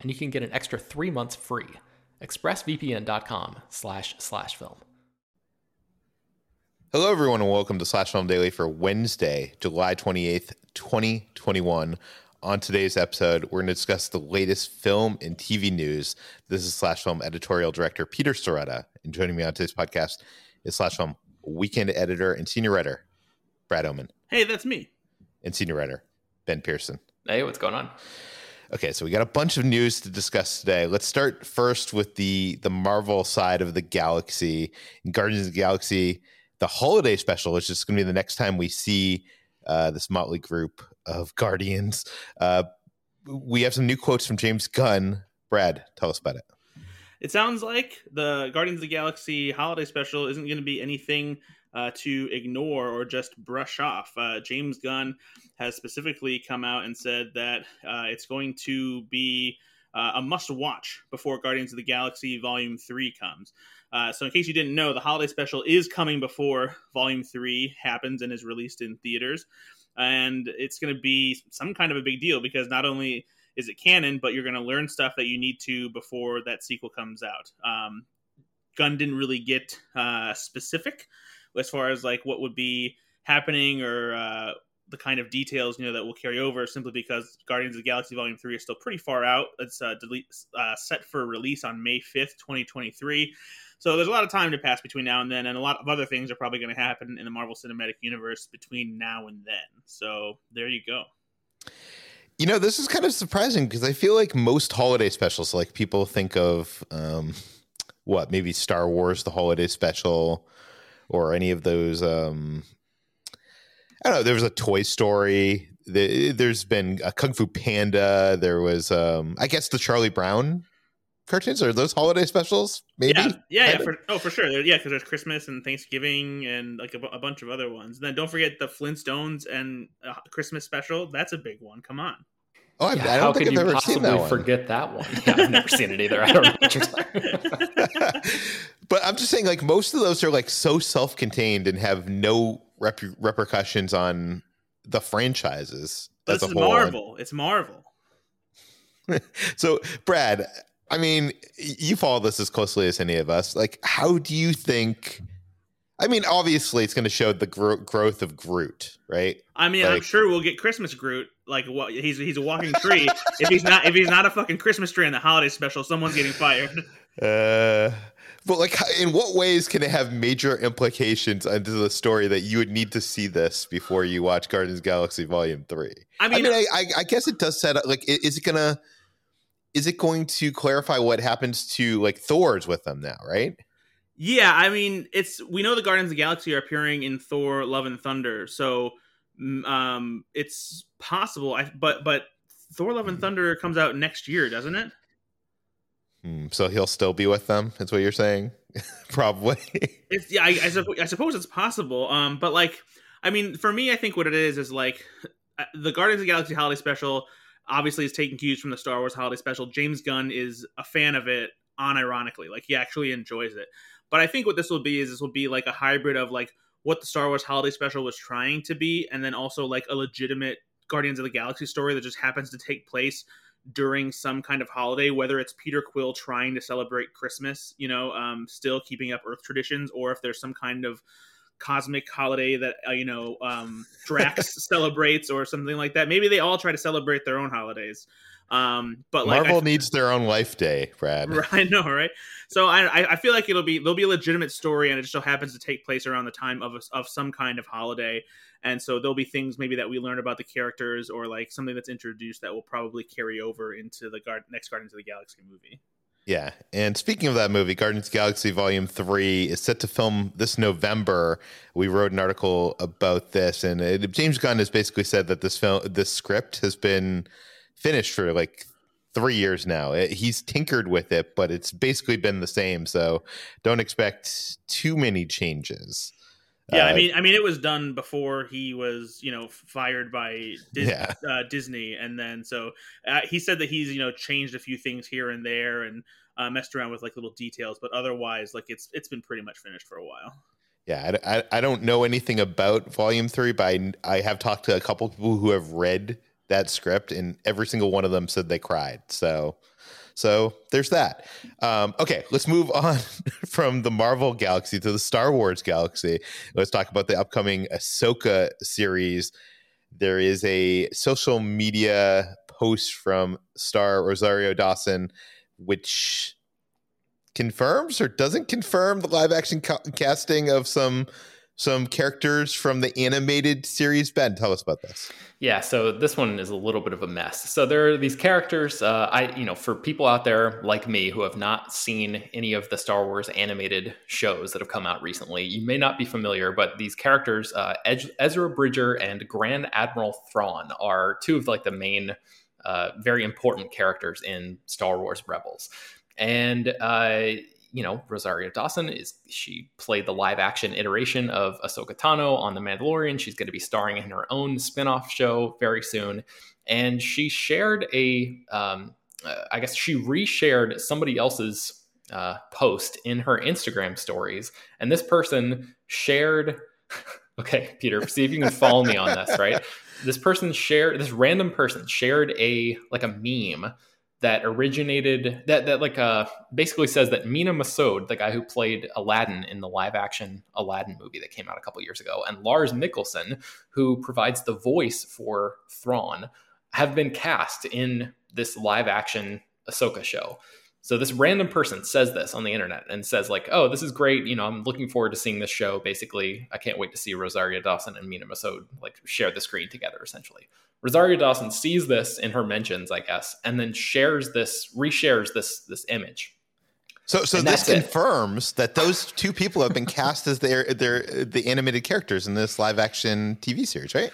and you can get an extra three months free. ExpressVPN.com slash slash film. Hello, everyone, and welcome to Slash Film Daily for Wednesday, July 28th, 2021. On today's episode, we're going to discuss the latest film and TV news. This is Slash Film editorial director Peter Sciretta, and joining me on today's podcast is Slash Film weekend editor and senior writer Brad Oman. Hey, that's me. And senior writer Ben Pearson. Hey, what's going on? Okay, so we got a bunch of news to discuss today. Let's start first with the the Marvel side of the galaxy. Guardians of the Galaxy, the holiday special, which is going to be the next time we see uh, this motley group of Guardians. Uh, we have some new quotes from James Gunn. Brad, tell us about it. It sounds like the Guardians of the Galaxy holiday special isn't going to be anything uh, to ignore or just brush off. Uh, James Gunn has specifically come out and said that uh, it's going to be uh, a must watch before Guardians of the Galaxy Volume 3 comes. Uh, so, in case you didn't know, the holiday special is coming before Volume 3 happens and is released in theaters. And it's going to be some kind of a big deal because not only is it canon, but you're going to learn stuff that you need to before that sequel comes out. Um, Gunn didn't really get uh, specific as far as like what would be happening or uh, the kind of details you know that will carry over simply because Guardians of the Galaxy Volume 3 is still pretty far out. It's uh, delete, uh, set for release on May 5th, 2023. So there's a lot of time to pass between now and then, and a lot of other things are probably going to happen in the Marvel Cinematic Universe between now and then. So there you go. You know, this is kind of surprising because I feel like most holiday specials, like people think of um, what maybe Star Wars, the holiday special, or any of those. Um, I don't know. There was a Toy Story. There's been a Kung Fu Panda. There was, um, I guess, the Charlie Brown cartoons or those holiday specials. Maybe. Yeah, yeah, yeah for, oh, for sure. Yeah, because there's Christmas and Thanksgiving and like a, a, bunch of other ones. And then don't forget the Flintstones and Christmas special. That's a big one. Come on. Oh, I, yeah, I don't think I've ever seen that one. Forget that one. Yeah, I've never seen it either. I don't know what you're talking but I'm just saying, like most of those are like so self-contained and have no rep- repercussions on the franchises but as a whole. Marvel. It's Marvel. so, Brad, I mean, you follow this as closely as any of us. Like, how do you think? I mean, obviously, it's going to show the gro- growth of Groot, right? I mean, like, I'm sure we'll get Christmas Groot. Like, what? He's he's a walking tree. if he's not if he's not a fucking Christmas tree in the holiday special, someone's getting fired. Uh, but like, in what ways can it have major implications into the story that you would need to see this before you watch Guardians Galaxy Volume Three? I mean, I, mean, I, I guess it does set up. Like, is it gonna? Is it going to clarify what happens to like Thor's with them now? Right? Yeah, I mean, it's we know the Guardians of the Galaxy are appearing in Thor: Love and Thunder, so um, it's possible. I, but but Thor: Love and mm-hmm. Thunder comes out next year, doesn't it? Hmm, so he'll still be with them. That's what you're saying, probably. It's, yeah, I, I, I, suppose it's possible. Um, but like, I mean, for me, I think what it is is like uh, the Guardians of the Galaxy Holiday Special. Obviously, is taking cues from the Star Wars Holiday Special. James Gunn is a fan of it, unironically. Like he actually enjoys it. But I think what this will be is this will be like a hybrid of like what the Star Wars Holiday Special was trying to be, and then also like a legitimate Guardians of the Galaxy story that just happens to take place during some kind of holiday, whether it's Peter Quill trying to celebrate Christmas, you know, um, still keeping up Earth traditions, or if there's some kind of cosmic holiday that uh, you know um, Drax celebrates or something like that. Maybe they all try to celebrate their own holidays. Um, but like, Marvel I, needs their own life day, Brad. I know, right? So I, I feel like it'll be there'll be a legitimate story, and it just so happens to take place around the time of a, of some kind of holiday, and so there'll be things maybe that we learn about the characters or like something that's introduced that will probably carry over into the Guard- next Guardians of the Galaxy movie. Yeah. And speaking of that movie, Guardians of Galaxy Volume 3 is set to film this November. We wrote an article about this, and it, James Gunn has basically said that this film, this script has been finished for like three years now. It, he's tinkered with it, but it's basically been the same. So don't expect too many changes. Yeah, uh, I mean, I mean, it was done before he was, you know, fired by Disney, yeah. uh, Disney and then so uh, he said that he's, you know, changed a few things here and there and uh, messed around with like little details, but otherwise, like it's it's been pretty much finished for a while. Yeah, I, I, I don't know anything about Volume Three, but I, I have talked to a couple people who have read that script, and every single one of them said they cried. So, so there's that. Um, okay, let's move on from the Marvel galaxy to the Star Wars galaxy. Let's talk about the upcoming Ahsoka series. There is a social media post from star Rosario Dawson, which confirms or doesn't confirm the live action ca- casting of some some characters from the animated series. Ben, tell us about this. Yeah, so this one is a little bit of a mess. So there are these characters. Uh, I, you know, for people out there like me who have not seen any of the Star Wars animated shows that have come out recently, you may not be familiar. But these characters, uh, Ezra Bridger and Grand Admiral Thrawn, are two of like the main, uh, very important characters in Star Wars Rebels. And uh, you know, Rosario Dawson is she played the live action iteration of Ahsoka Tano on The Mandalorian. She's going to be starring in her own spin-off show very soon. And she shared a, um, uh, I guess she reshared somebody else's uh, post in her Instagram stories. And this person shared, okay, Peter, see if you can follow me on this, right? This person shared, this random person shared a, like a meme that originated that that like uh basically says that Mena Massoud, the guy who played Aladdin in the live action Aladdin movie that came out a couple years ago, and Lars Mikkelsen, who provides the voice for Thrawn, have been cast in this live action Ahsoka show. So this random person says this on the internet and says like, "Oh, this is great. You know, I'm looking forward to seeing this show. Basically, I can't wait to see Rosario Dawson and Mena Massoud like share the screen together. Essentially, Rosario Dawson sees this in her mentions, I guess, and then shares this, reshares this this image. So, so this confirms it. that those two people have been cast as their their the animated characters in this live action TV series, right?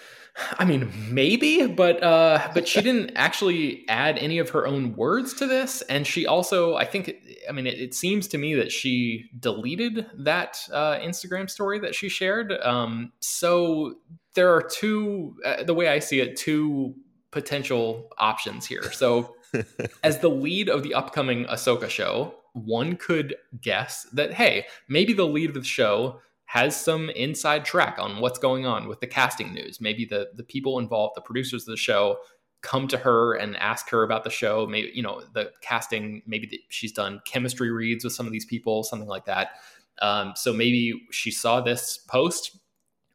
I mean, maybe, but uh, but she didn't actually add any of her own words to this, and she also, I think, I mean, it, it seems to me that she deleted that uh, Instagram story that she shared. Um, so there are two, uh, the way I see it, two potential options here. So, as the lead of the upcoming Ahsoka show, one could guess that hey, maybe the lead of the show has some inside track on what's going on with the casting news. Maybe the the people involved, the producers of the show, come to her and ask her about the show. Maybe you know the casting. Maybe she's done chemistry reads with some of these people, something like that. Um, so maybe she saw this post,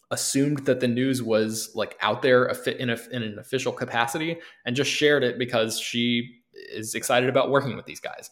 assumed that the news was like out there in, a, in an official capacity, and just shared it because she is excited about working with these guys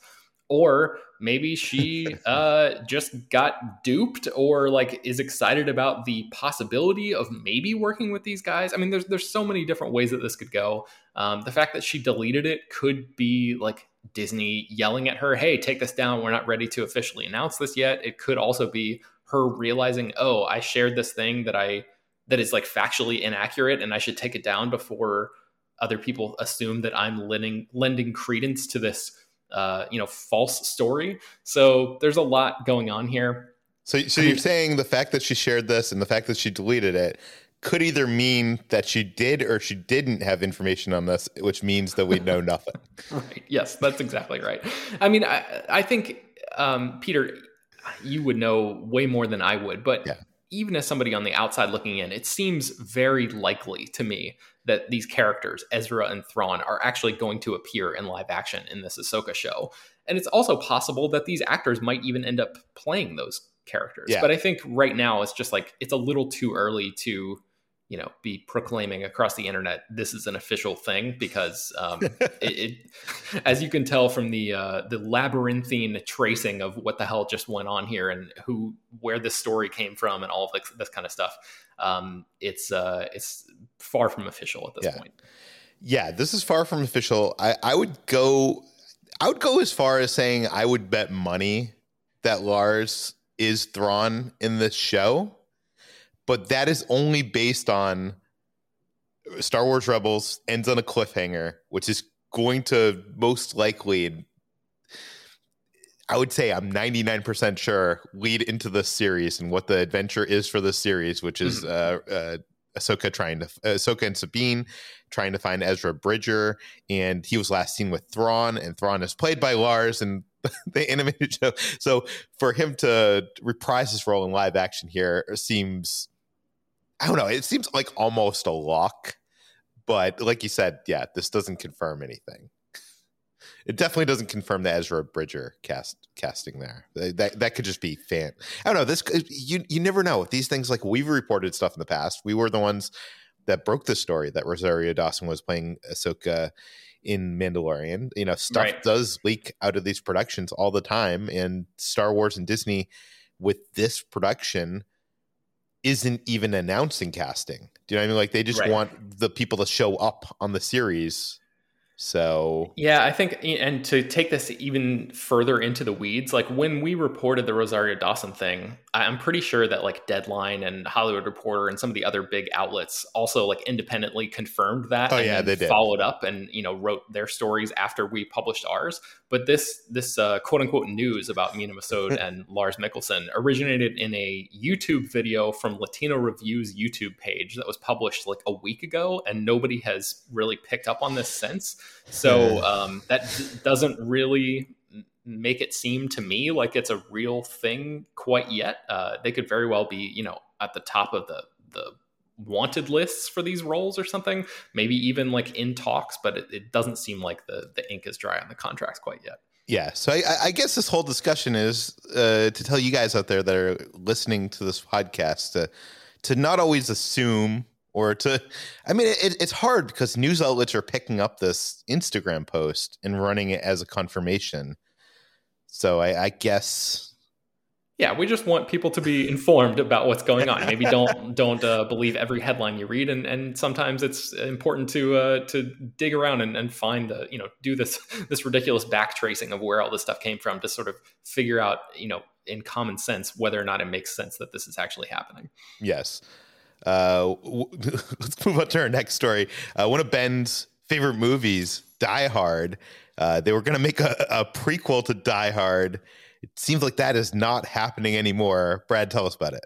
or maybe she uh, just got duped or like is excited about the possibility of maybe working with these guys. I mean there's there's so many different ways that this could go. Um, the fact that she deleted it could be like disney yelling at her hey take this down. We're not ready to officially announce this yet. It could also be her realizing oh i shared this thing that i that is like factually inaccurate and i should take it down before other people assume that i'm lending lending credence to this uh, you know false story. So there's a lot going on here. So, so you're saying the fact that she shared this and the fact that she deleted it could either mean that she did or she didn't have information on this, which means that we know nothing. right. Yes, that's exactly right. I mean, I, I think um, Peter, you would know way more than I would, but yeah. even as somebody on the outside looking in, it seems very likely to me that these characters, Ezra and Thrawn, are actually going to appear in live action in this Ahsoka show. And it's also possible that these actors might even end up playing those characters. Yeah. But I think right now it's just like it's a little too early to you know be proclaiming across the internet this is an official thing because um, it, it, as you can tell from the uh, the labyrinthine tracing of what the hell just went on here and who where this story came from and all of this, this kind of stuff um, it's uh, it's far from official at this Yeah. point Yeah, this is far from official. I, I would go I would go as far as saying I would bet money that Lars is Thrawn in this show, but that is only based on Star Wars Rebels ends on a cliffhanger, which is going to most likely I would say I'm 99% sure lead into this series and what the adventure is for this series, which is uh, uh, Ahsoka trying to Ahsoka and Sabine trying to find Ezra Bridger, and he was last seen with Thrawn, and Thrawn is played by Lars and the animated show. So for him to reprise his role in live action here seems, I don't know, it seems like almost a lock. But like you said, yeah, this doesn't confirm anything. It definitely doesn't confirm the Ezra Bridger cast casting there. That that could just be fan. I don't know. This you you never know. These things like we've reported stuff in the past. We were the ones that broke the story that Rosario Dawson was playing Ahsoka in Mandalorian. You know, stuff Right. does leak out of these productions all the time, and Star Wars and Disney with this production isn't even announcing casting. Do you know what I mean? Like they just Right. want the people to show up on the series. So Yeah, I think, and to take this even further into the weeds, like when we reported the Rosario Dawson thing, I'm pretty sure that like Deadline and Hollywood Reporter and some of the other big outlets also like independently confirmed that. Oh, and yeah, they did. Followed up and you know wrote their stories after we published ours. But this this uh, quote unquote news about Mena Massoud and Lars Mikkelsen originated in a YouTube video from Latino Reviews YouTube page that was published like a week ago, and nobody has really picked up on this since. So um, that d- doesn't really make it seem to me like it's a real thing quite yet. Uh, they could very well be, you know, at the top of the the wanted lists for these roles or something. Maybe even like in talks, but it, it doesn't seem like the the ink is dry on the contracts quite yet. Yeah, so I, I guess this whole discussion is uh, to tell you guys out there that are listening to this podcast to to not always assume or to. I mean, it, it's hard because news outlets are picking up this Instagram post and running it as a confirmation. So I, I guess Yeah, we just want people to be informed about what's going on. Maybe don't don't uh, believe every headline you read, and, and sometimes it's important to uh, to dig around and, and find the you know do this this ridiculous back tracing of where all this stuff came from to sort of figure out you know in common sense whether or not it makes sense that this is actually happening. yes. Uh, w- let's move on to our next story. Uh, one of Ben's favorite movies, Die Hard. Uh, they were going to make a, a prequel to Die Hard. It seems like that is not happening anymore. Brad, tell us about it.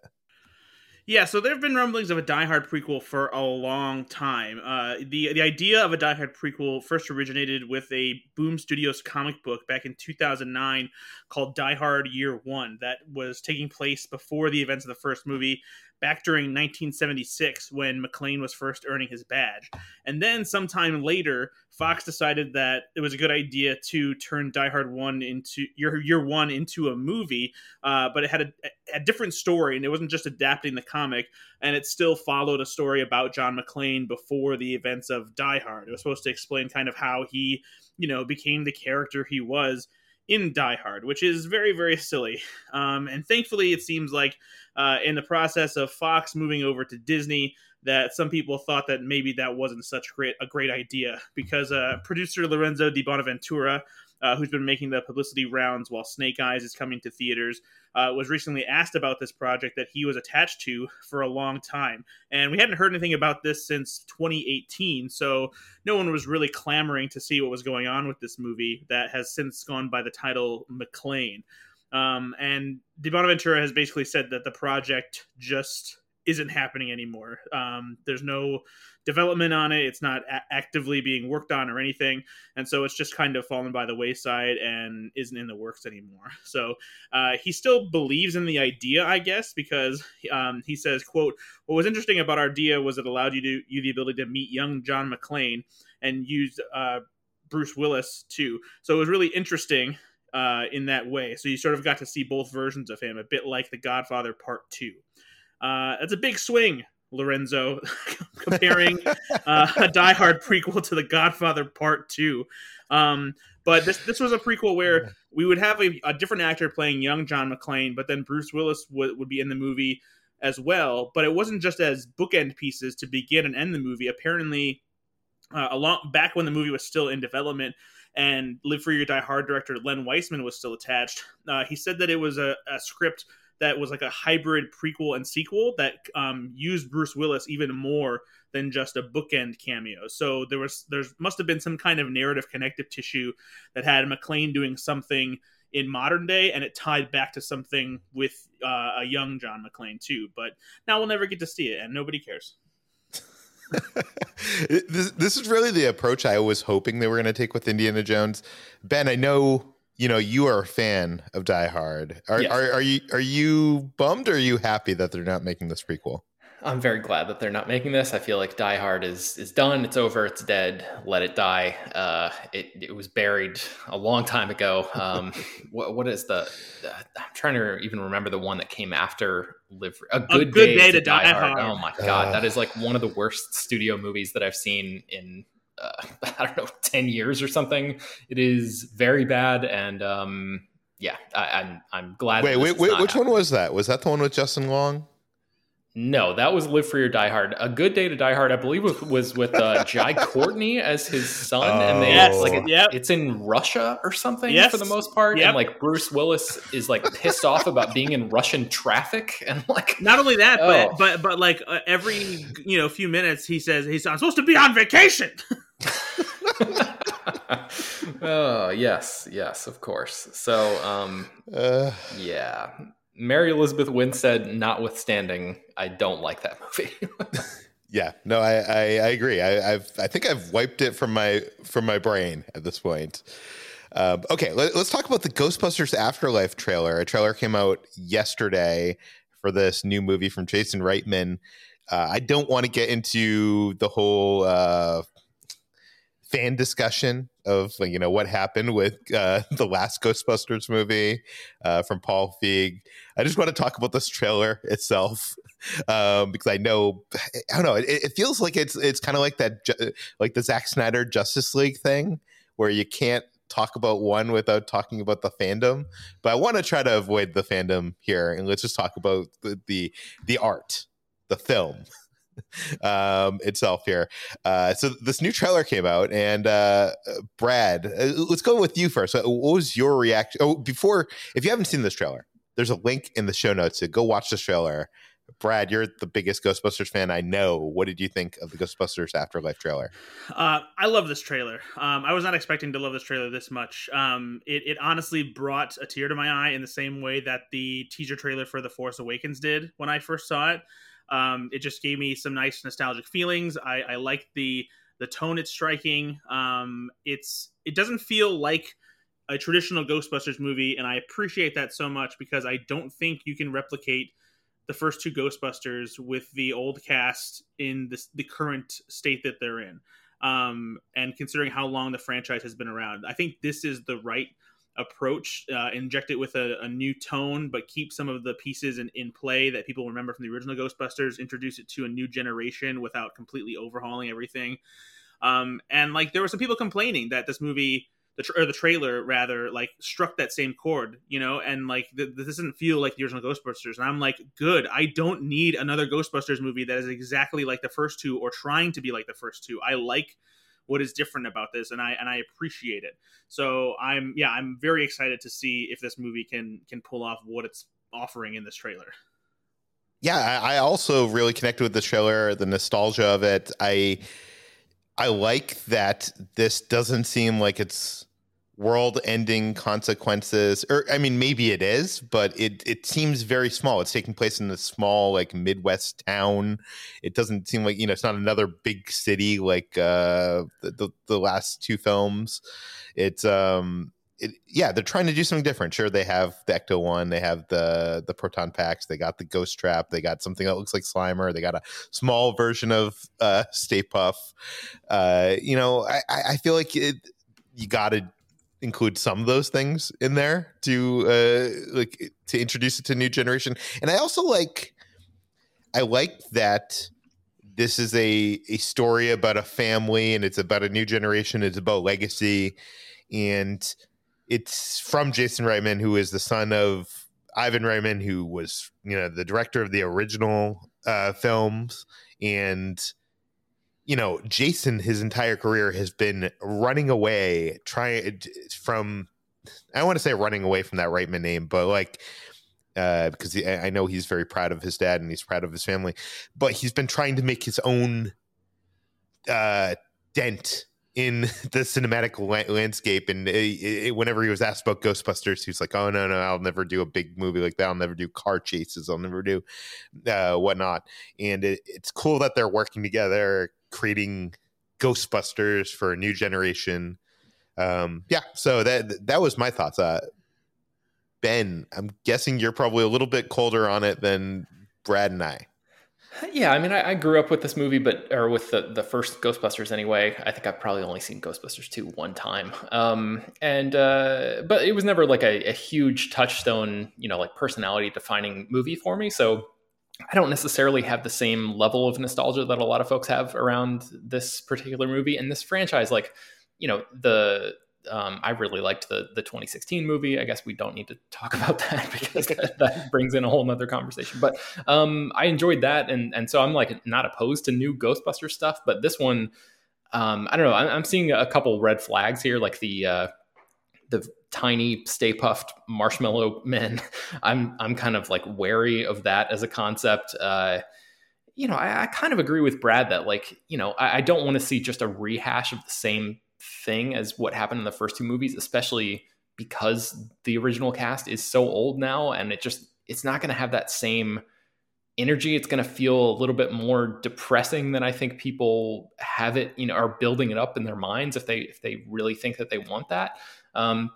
Yeah, so there have been rumblings of a Die Hard prequel for a long time. Uh, the the idea of a Die Hard prequel first originated with a Boom Studios comic book back in 2009 called Die Hard Year One, that was taking place before the events of the first movie, back during 1976 when McClane was first earning his badge. And then sometime later, Fox decided that it was a good idea to turn Die Hard One into Year Year One into a movie uh, but it had a, a different story and it wasn't just adapting the comic and it still followed a story about john mcclane before the events of die hard it was supposed to explain kind of how he you know became the character he was in die hard which is very very silly. Um, and thankfully it seems like uh, in the process of fox moving over to disney that some people thought that maybe that wasn't such great a great idea because uh, producer lorenzo di bonaventura uh, who's been making the publicity rounds while Snake Eyes is coming to theaters, uh, was recently asked about this project that he was attached to for a long time. And we hadn't heard anything about this since 2018, so no one was really clamoring to see what was going on with this movie that has since gone by the title McClane. Um, and Di Bonaventura has basically said that the project just isn't happening anymore. Um, there's no development on it. It's not a- actively being worked on or anything, and so it's just kind of fallen by the wayside and isn't in the works anymore. So uh, he still believes in the idea, I guess, because um, he says, "quote What was interesting about our idea was it allowed you to you the ability to meet young John McClane and use uh, Bruce Willis too. So it was really interesting." Uh, in that way, so you sort of got to see both versions of him, a bit like The Godfather Part Two. Uh, that's a big swing Lorenzo, comparing uh, a Die Hard prequel to The Godfather Part Two. Um, but this this was a prequel where we would have a, a, different actor playing young John McClane, but then Bruce Willis would, would be in the movie as well. But it wasn't just as bookend pieces to begin and end the movie. Apparently, uh, along back when the movie was still in development and Live Free or Die Hard director Len Wiseman was still attached, uh, he said that it was a, a script that was like a hybrid prequel and sequel that um, used Bruce Willis even more than just a bookend cameo. So there was there must have been some kind of narrative connective tissue that had McClane doing something in modern day, and it tied back to something with uh, a young John McClane too. But now we'll never get to see it, and nobody cares. this, this is really the approach I was hoping they were going to take with Indiana Jones. Ben, I know you know you are a fan of Die Hard. Are, yes. are, are you are you bummed or are you happy that they're not making this prequel? I'm very glad that they're not making this. I feel like Die Hard is is done. It's over. It's dead. Let it die. Uh, it it was buried a long time ago. Um, what what is the? Uh, I'm trying to even remember the one that came after Live. A good, a good day, day, to, to Die, die hard. hard. Oh my god, uh, that is like one of the worst studio movies that I've seen in uh, I don't know, 10 years or something. It is very bad. And um, yeah, I, am I'm, I'm glad. Wait, wait, wait which happening. one was that? Was that the one with Justin Long? No, that was Live Free or Die Hard. A Good Day to Die Hard, I believe, was with uh, Jai Courtney as his son, oh. and they yes. like yep. it's in Russia or something yes. for the most part, yep. and like Bruce Willis is like pissed off about being in Russian traffic, and like not only that, oh. but but but like uh, every you know few minutes he says he's I'm supposed to be on vacation. oh yes, yes, of course. So, um, uh, yeah, Mary Elizabeth Winstead, notwithstanding, I don't like that movie. yeah, no, I, I, I agree. I, have I think I've wiped it from my from my brain at this point. Um, okay, let, us talk about the Ghostbusters Afterlife trailer. A trailer came out yesterday for this new movie from Jason Reitman. Uh, I don't want to get into the whole uh, fan discussion of you know what happened with uh, the last Ghostbusters movie uh, from Paul Feig. I just want to talk about this trailer itself um, because I know I don't know. It, it feels like it's it's kind of like that like the Zack Snyder Justice League thing where you can't talk about one without talking about the fandom. But I want to try to avoid the fandom here and let's just talk about the the, the art, the film. um, itself here. Uh, so this new trailer came out, and uh, Brad, uh, let's go with you first. What was your reaction? Oh, before, if you haven't seen this trailer, there's a link in the show notes to go watch this trailer. Brad, you're the biggest Ghostbusters fan I know. What did you think of the Ghostbusters Afterlife trailer? Uh, I love this trailer. Um, I was not expecting to love this trailer this much. Um, it, it, honestly brought a tear to my eye in the same way that the teaser trailer for The Force Awakens did when I first saw it. Um, it just gave me some nice nostalgic feelings. I, I like the the tone it's striking. Um, it's it doesn't feel like a traditional Ghostbusters movie, and I appreciate that so much because I don't think you can replicate the first two Ghostbusters with the old cast in the, the current state that they're in. Um, and considering how long the franchise has been around, I think this is the right approach, uh, inject it with a, a, new tone, but keep some of the pieces in, in play that people remember from the original Ghostbusters, introduce it to a new generation without completely overhauling everything. Um, and like there were some people complaining that this movie, the tra- or the trailer rather, like struck that same chord, you know, and like th- this doesn't feel like the original Ghostbusters. And I'm like, good. I don't need another Ghostbusters movie that is exactly like the first two or trying to be like the first two. I like what is different about this and i and i appreciate it. So i'm yeah i'm very excited to see if this movie can can pull off what it's offering in this trailer. Yeah i also really connected with the trailer the nostalgia of it. I i like that this doesn't seem like it's world ending consequences or i mean maybe it is but it it seems very small. It's taking place in a small like midwest town. It doesn't seem like you know it's not another big city like uh the the, last two films. It's um it, yeah they're trying to do something different. Sure they have the ecto one they have the the proton packs they got the ghost trap they got something that looks like slimer they got a small version of uh Stay Puft. Uh you know i i feel like it you gotta include some of those things in there to uh like to introduce it to new generation. And i also like i like that this is a a story about a family and it's about a new generation it's about legacy. And it's from jason reitman who is the son of ivan reitman who was you know the director of the original uh films. And you know, Jason, his entire career has been running away, trying from. I want to say running away from that Reitman name, but like, uh, because he, I know he's very proud of his dad and he's proud of his family, but he's been trying to make his own uh, dent in the cinematic la- landscape. And it, it, whenever he was asked about Ghostbusters, he was like, "Oh no, no, I'll never do a big movie like that. I'll never do car chases. I'll never do uh, whatnot." And it, it's cool that they're working together creating Ghostbusters for a new generation. Um, yeah, so that that was my thoughts. Uh, ben, I'm guessing you're probably a little bit colder on it than Brad and I. Yeah, I mean, I, I, grew up with this movie, but or with the the first Ghostbusters anyway. I think I've probably only seen Ghostbusters two one time, um, and uh, but it was never like a, a huge touchstone, you know, like personality defining movie for me. So I don't necessarily have the same level of nostalgia that a lot of folks have around this particular movie and this franchise. Like, you know, the um, I really liked the the 2016 movie. I guess we don't need to talk about that because that, that brings in a whole nother conversation. But um, I enjoyed that, and and so I'm like not opposed to new Ghostbuster stuff. But this one, um, I don't know. I'm, I'm, seeing a couple red flags here, like the uh, the tiny Stay Puft marshmallow men. I'm I'm kind of like wary of that as a concept. Uh, you know, I, I, kind of agree with Brad that like you know I, I don't want to see just a rehash of the same thing as what happened in the first two movies, especially because the original cast is so old now, and it just it's not going to have that same energy it's going to feel a little bit more depressing than i think people have it you know are building it up in their minds if they if they really think that they want that um,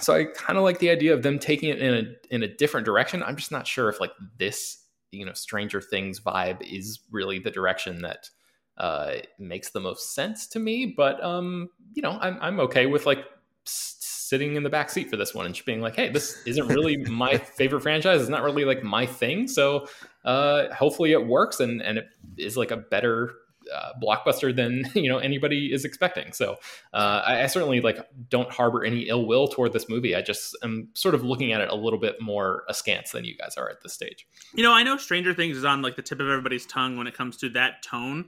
so I kind of like the idea of them taking it in a in a different direction. I'm just not sure if like this, you know, Stranger Things vibe is really the direction that uh, makes the most sense to me. But um, you know, I'm I'm okay with like sitting in the back seat for this one and just being like, hey, this isn't really my favorite franchise. It's not really like my thing. So uh, hopefully it works and and it is like a better uh, blockbuster than you know anybody is expecting. So uh, I, I, certainly like don't harbor any ill will toward this movie. I just am sort of looking at it a little bit more askance than you guys are at this stage. You know, I know Stranger Things is on like the tip of everybody's tongue when it comes to that tone,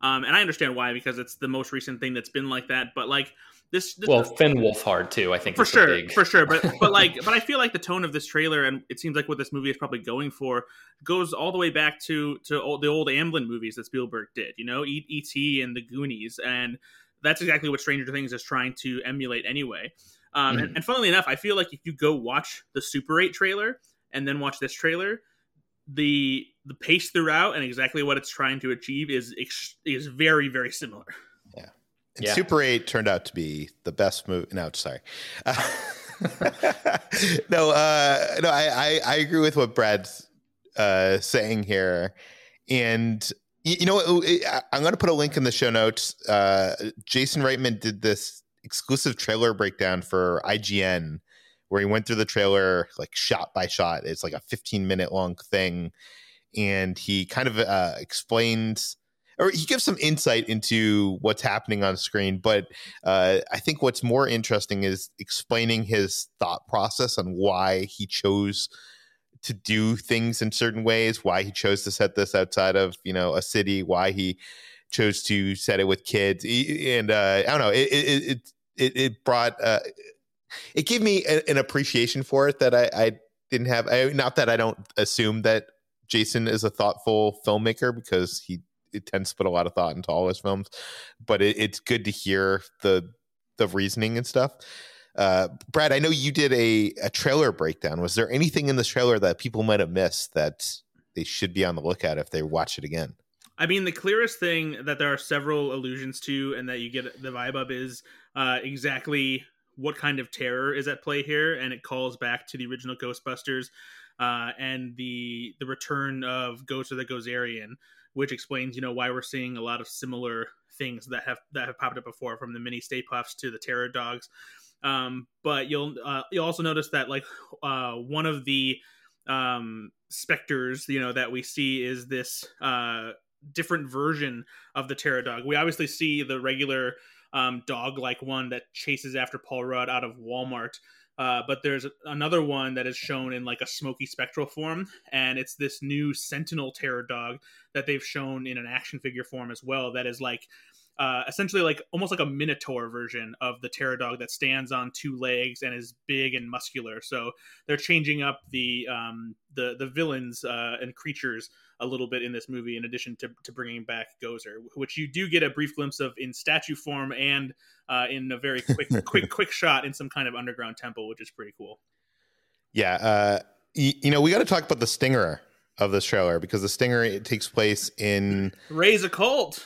um, and I understand why because it's the most recent thing that's been like that. But like this, this well, Finn Wolfhard too. I think for sure, big... for sure. But but like, but I feel like the tone of this trailer, and it seems like what this movie is probably going for, goes all the way back to to old, the old Amblin movies that Spielberg did. You know, E. E. T. and the Goonies, and that's exactly what Stranger Things is trying to emulate anyway. Um, mm-hmm. and, and funnily enough, I feel like if you go watch the Super Eight trailer and then watch this trailer, the the pace throughout and exactly what it's trying to achieve is is very very similar. And yeah. Super 8 turned out to be the best movie. No, sorry. Uh, no, uh, no, I, I, I, agree with what Brad's uh, saying here. And, you, you know, I'm going to put a link in the show notes. Uh, Jason Reitman did this exclusive trailer breakdown for IGN where he went through the trailer like shot by shot. It's like a 15 minute long thing. And he kind of uh, explains or he gives some insight into what's happening on screen. But uh, I think what's more interesting is explaining his thought process on why he chose to do things in certain ways, why he chose to set this outside of you know a city, why he chose to set it with kids, and uh, I don't know. It it it it brought uh, it gave me a, an appreciation for it that I, I didn't have. I, not that I don't assume that Jason is a thoughtful filmmaker because he it tends to put a lot of thought into all his films, but it, it's good to hear the the reasoning and stuff. Uh, Brad, I know you did a, a trailer breakdown. Was there anything in this trailer that people might have missed that they should be on the lookout if they watch it again? I mean, the clearest thing that there are several allusions to, and that you get the vibe of, is uh, exactly what kind of terror is at play here, and it calls back to the original Ghostbusters uh, and the the return of Gozer the Gozerian, which explains, you know, why we're seeing a lot of similar things that have that have popped up before, from the mini Stay Puffs to the Terror Dogs. Um, but you'll uh, you'll also notice that like uh, one of the um, specters, you know, that we see is this uh, different version of the Terror Dog. We obviously see the regular um, dog like one that chases after Paul Rudd out of Walmart. Uh, but there's another one that is shown in like a smoky spectral form, and it's this new Sentinel Terror Dog that they've shown in an action figure form as well. That is like uh, essentially like almost like a minotaur version of the terror dog that stands on two legs and is big and muscular so they're changing up the um, the the villains uh, and creatures a little bit in this movie in addition to, to bringing back gozer which you do get a brief glimpse of in statue form and uh, in a very quick quick quick shot in some kind of underground temple which is pretty cool yeah uh, y- you know we got to talk about the stinger of this trailer because the stinger it takes place in Ray's Occult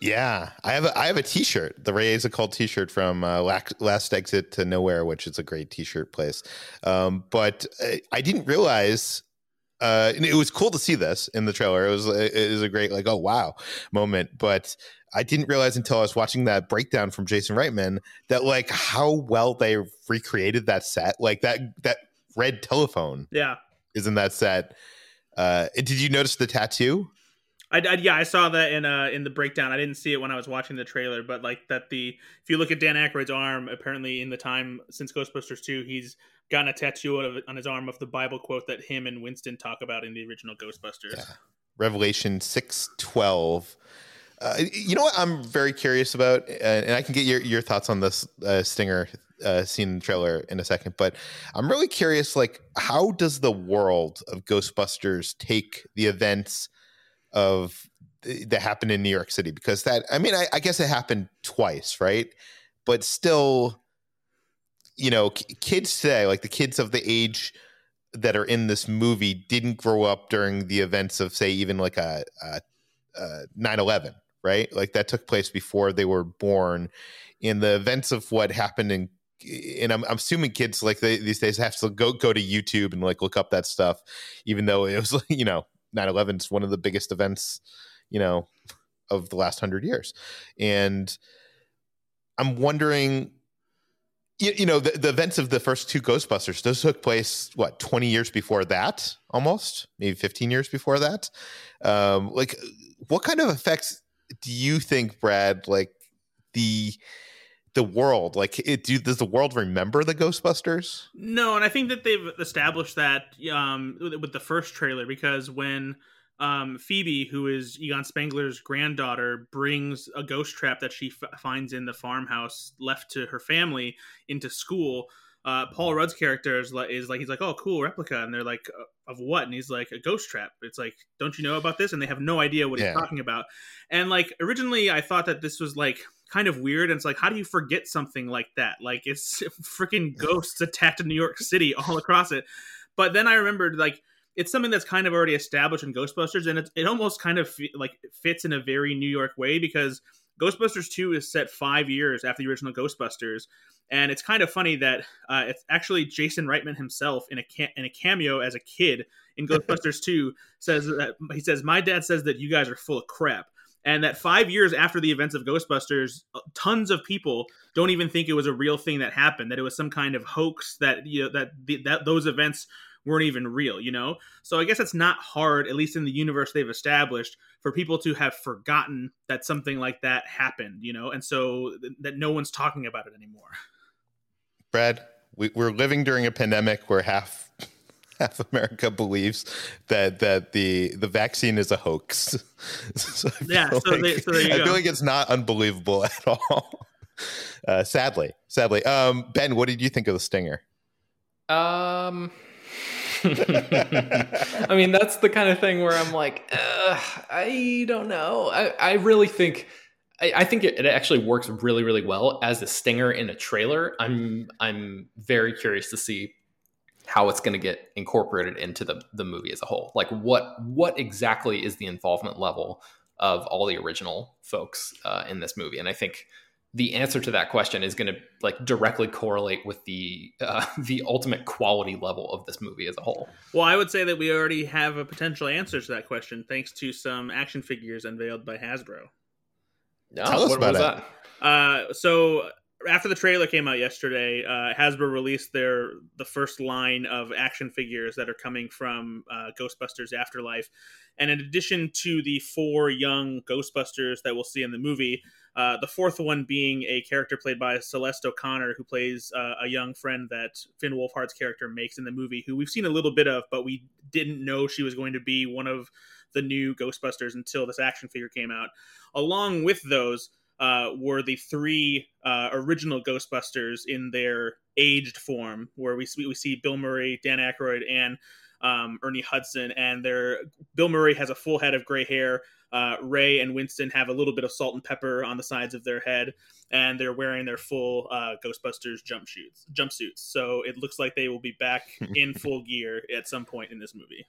yeah, I have a I have a T-shirt, the Ray's Occult T-shirt from uh, Last Exit to Nowhere, which is a great T-shirt place. Um, but I, I, didn't realize. Uh, it was cool to see this in the trailer. It was it was a great like oh wow moment, but I didn't realize until I was watching that breakdown from Jason Reitman that like how well they recreated that set. Like that that red telephone, yeah, is in that set. Uh, did you notice the tattoo? I, I, yeah, I saw that in uh in the breakdown. I didn't see it when I was watching the trailer, but like that the if you look at Dan Aykroyd's arm, apparently in the time since Ghostbusters two, he's gotten a tattoo of, on his arm of the Bible quote that him and Winston talk about in the original Ghostbusters. Yeah. Revelation six twelve. Uh, you know what I'm very curious about, uh, and I can get your, your thoughts on this uh, Stinger uh, scene in the trailer in a second. But I'm really curious, like, how does the world of Ghostbusters take the events of that happened in New York City because that I mean I, I guess it happened twice, right? But still, you know, kids today, like the kids of the age that are in this movie, didn't grow up during the events of say even like a, a, a 9/11, right? Like that took place before they were born. In the events of what happened in and I'm, I'm assuming kids like they, these days have to go go to YouTube and like look up that stuff, even though it was you know 9-11 is one of the biggest events you know of the last hundred years and i'm wondering you, you know the, the, events of the first two ghostbusters those took place what 20 years before that almost? Maybe 15 years before that? Um like what kind of effects do you think brad like the the world like it do, does the world remember the ghostbusters? No and i think that they've established that um with the first trailer because when um phoebe who is egon spengler's granddaughter brings a ghost trap that she f- finds in the farmhouse left to her family into school uh, Paul Rudd's character is like, is like, he's like, oh, cool replica, and they're like, of what? And he's like, a ghost trap. It's like, don't you know about this? And they have no idea what yeah. he's talking about. And like, originally, I thought that this was like kind of weird. And it's like, how do you forget something like that? Like, it's freaking ghosts attacked in New York City all across it. But then I remembered like it's something that's kind of already established in Ghostbusters, and it, it almost kind of like fits in a very New York way because Ghostbusters 2 is set five years after the original Ghostbusters. And it's kind of funny that uh, it's actually Jason Reitman himself in a ca- in a cameo as a kid in Ghostbusters 2 says that he says my dad says that you guys are full of crap and that five years after the events of Ghostbusters, uh, tons of people don't even think it was a real thing that happened. That it was some kind of hoax. That you know that the, that those events weren't even real. You know, so I guess it's not hard, at least in the universe they've established, for people to have forgotten that something like that happened. You know, and so th- that no one's talking about it anymore. Brad, we, we're living during a pandemic where half half America believes that that the the vaccine is a hoax. so yeah, so, like, they, so there you I go. feel like it's not unbelievable at all. Uh, sadly, sadly. Um, ben, what did you think of the stinger? Um. I mean, that's the kind of thing where I'm like, I don't know. I, I really think I, I think it, it, actually works really, really well as a stinger in a trailer. I'm I'm very curious to see how it's going to get incorporated into the the movie as a whole. Like what what exactly is the involvement level of all the original folks uh, in this movie? And I think the answer to that question is going to like directly correlate with the uh, the ultimate quality level of this movie as a whole. Well, I would say that we already have a potential answer to that question thanks to some action figures unveiled by Hasbro. No, Tell us about it. Uh, so after the trailer came out yesterday, uh, Hasbro released their the first line of action figures that are coming from uh, Ghostbusters Afterlife, and in addition to the four young Ghostbusters that we'll see in the movie, uh, the fourth one being a character played by Celeste O'Connor, who plays uh, a young friend that Finn Wolfhard's character makes in the movie, who we've seen a little bit of, but we didn't know she was going to be one of the new Ghostbusters until this action figure came out. Along with those uh, were the three uh, original Ghostbusters in their aged form, where we we see Bill Murray, Dan Aykroyd, and um, Ernie Hudson, and their Bill Murray has a full head of gray hair. Uh, Ray and Winston have a little bit of salt and pepper on the sides of their head, and they're wearing their full uh, Ghostbusters jumpsuits. Jumpsuits. So it looks like they will be back in full gear at some point in this movie.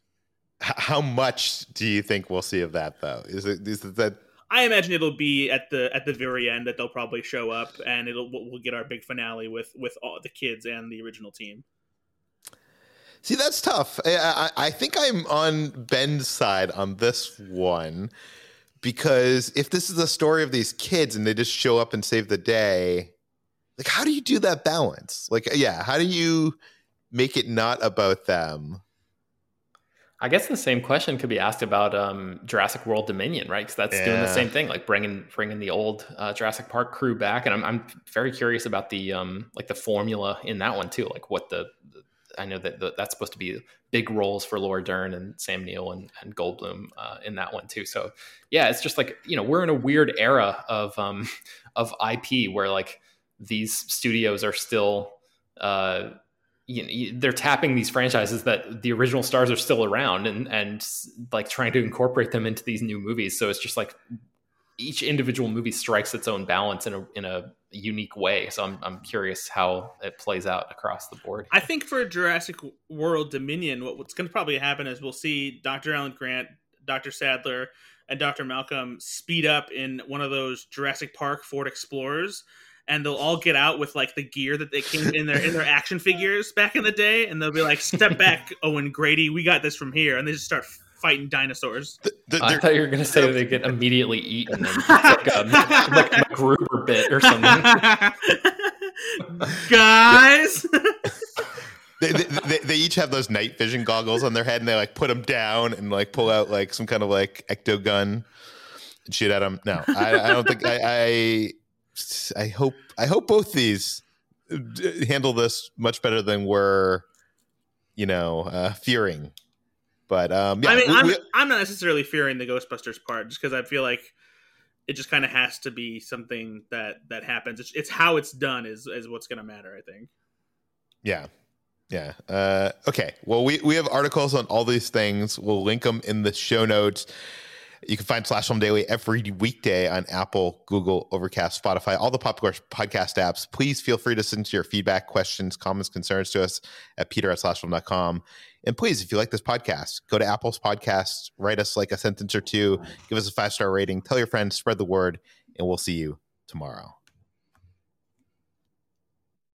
How much do you think we'll see of that, though? Is it is that? I imagine it'll be at the at the very end that they'll probably show up, and it'll we'll get our big finale with with all the kids and the original team. See, that's tough. I, I, think I'm on Ben's side on this one because if this is the story of these kids and they just show up and save the day, like how do you do that balance? Like, yeah, how do you make it not about them? I guess the same question could be asked about um, Jurassic World Dominion, right? Because that's yeah. doing the same thing, like bringing bringing the old uh, Jurassic Park crew back, and I'm I'm very curious about the um like the formula in that one too, like what the, the I know that the, that's supposed to be big roles for Laura Dern and Sam Neill and, and Goldblum uh, in that one too. So yeah, it's just like you know we're in a weird era of um, of IP where like these studios are still uh, you know, they're tapping these franchises that the original stars are still around and and like trying to incorporate them into these new movies. So it's just like each individual movie strikes its own balance in a in a unique way. So I'm I'm curious how it plays out across the board. I think for Jurassic World Dominion, what, what's going to probably happen is we'll see Dr. Alan Grant, Dr. Sattler, and Dr. Malcolm speed up in one of those Jurassic Park Ford Explorers. And they'll all get out with like the gear that they came in their in their action figures back in the day, and they'll be like, "Step back, Owen Grady, we got this from here," and they just start fighting dinosaurs. The, the, I thought you were going to say they get immediately eaten. And like um, a, like a MacGruber bit or something. Guys. they, they, they, each have those night vision goggles on their head and they like put them down and like pull out like some kind of like ecto gun and shoot at them. No, I, I don't think I, I, I hope I hope both these handle this much better than we're you know uh, fearing but um, yeah, I mean, we, I'm, we, I'm not necessarily fearing the Ghostbusters part, just because I feel like it just kind of has to be something that that happens. It's, it's how it's done is is what's going to matter. I think. Yeah, yeah. Uh, okay. Well, we we have articles on all these things. We'll link them in the show notes. You can find Slash Film Daily every weekday on Apple, Google, Overcast, Spotify, all the popular podcast apps. Please feel free to send your feedback, questions, comments, concerns to us at peter at slashfilm.com. And please, if you like this podcast, go to Apple's podcast, write us like a sentence or two, give us a five star rating, tell your friends, spread the word, and we'll see you tomorrow.